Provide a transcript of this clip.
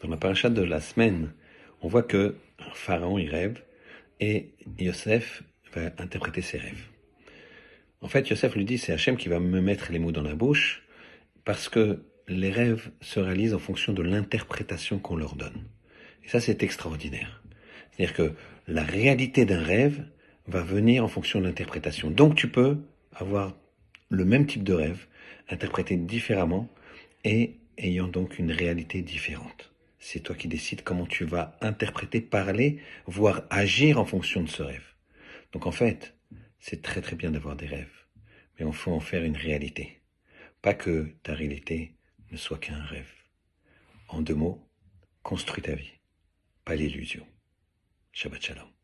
Dans la paracha de la semaine, on voit que Pharaon il rêve et Yosef va interpréter ses rêves. En fait, Yosef lui dit c'est Hachem qui va me mettre les mots dans la bouche parce que les rêves se réalisent en fonction de l'interprétation qu'on leur donne. Et ça, c'est extraordinaire. C'est-à-dire que la réalité d'un rêve va venir en fonction de l'interprétation. Donc tu peux avoir le même type de rêve, interprété différemment et ayant donc une réalité différente. C'est toi qui décides comment tu vas interpréter, parler, voire agir en fonction de ce rêve. Donc en fait, c'est très très bien d'avoir des rêves, mais il faut en faire une réalité. Pas que ta réalité ne soit qu'un rêve. En deux mots, construis ta vie, pas l'illusion. Shabbat Shalom.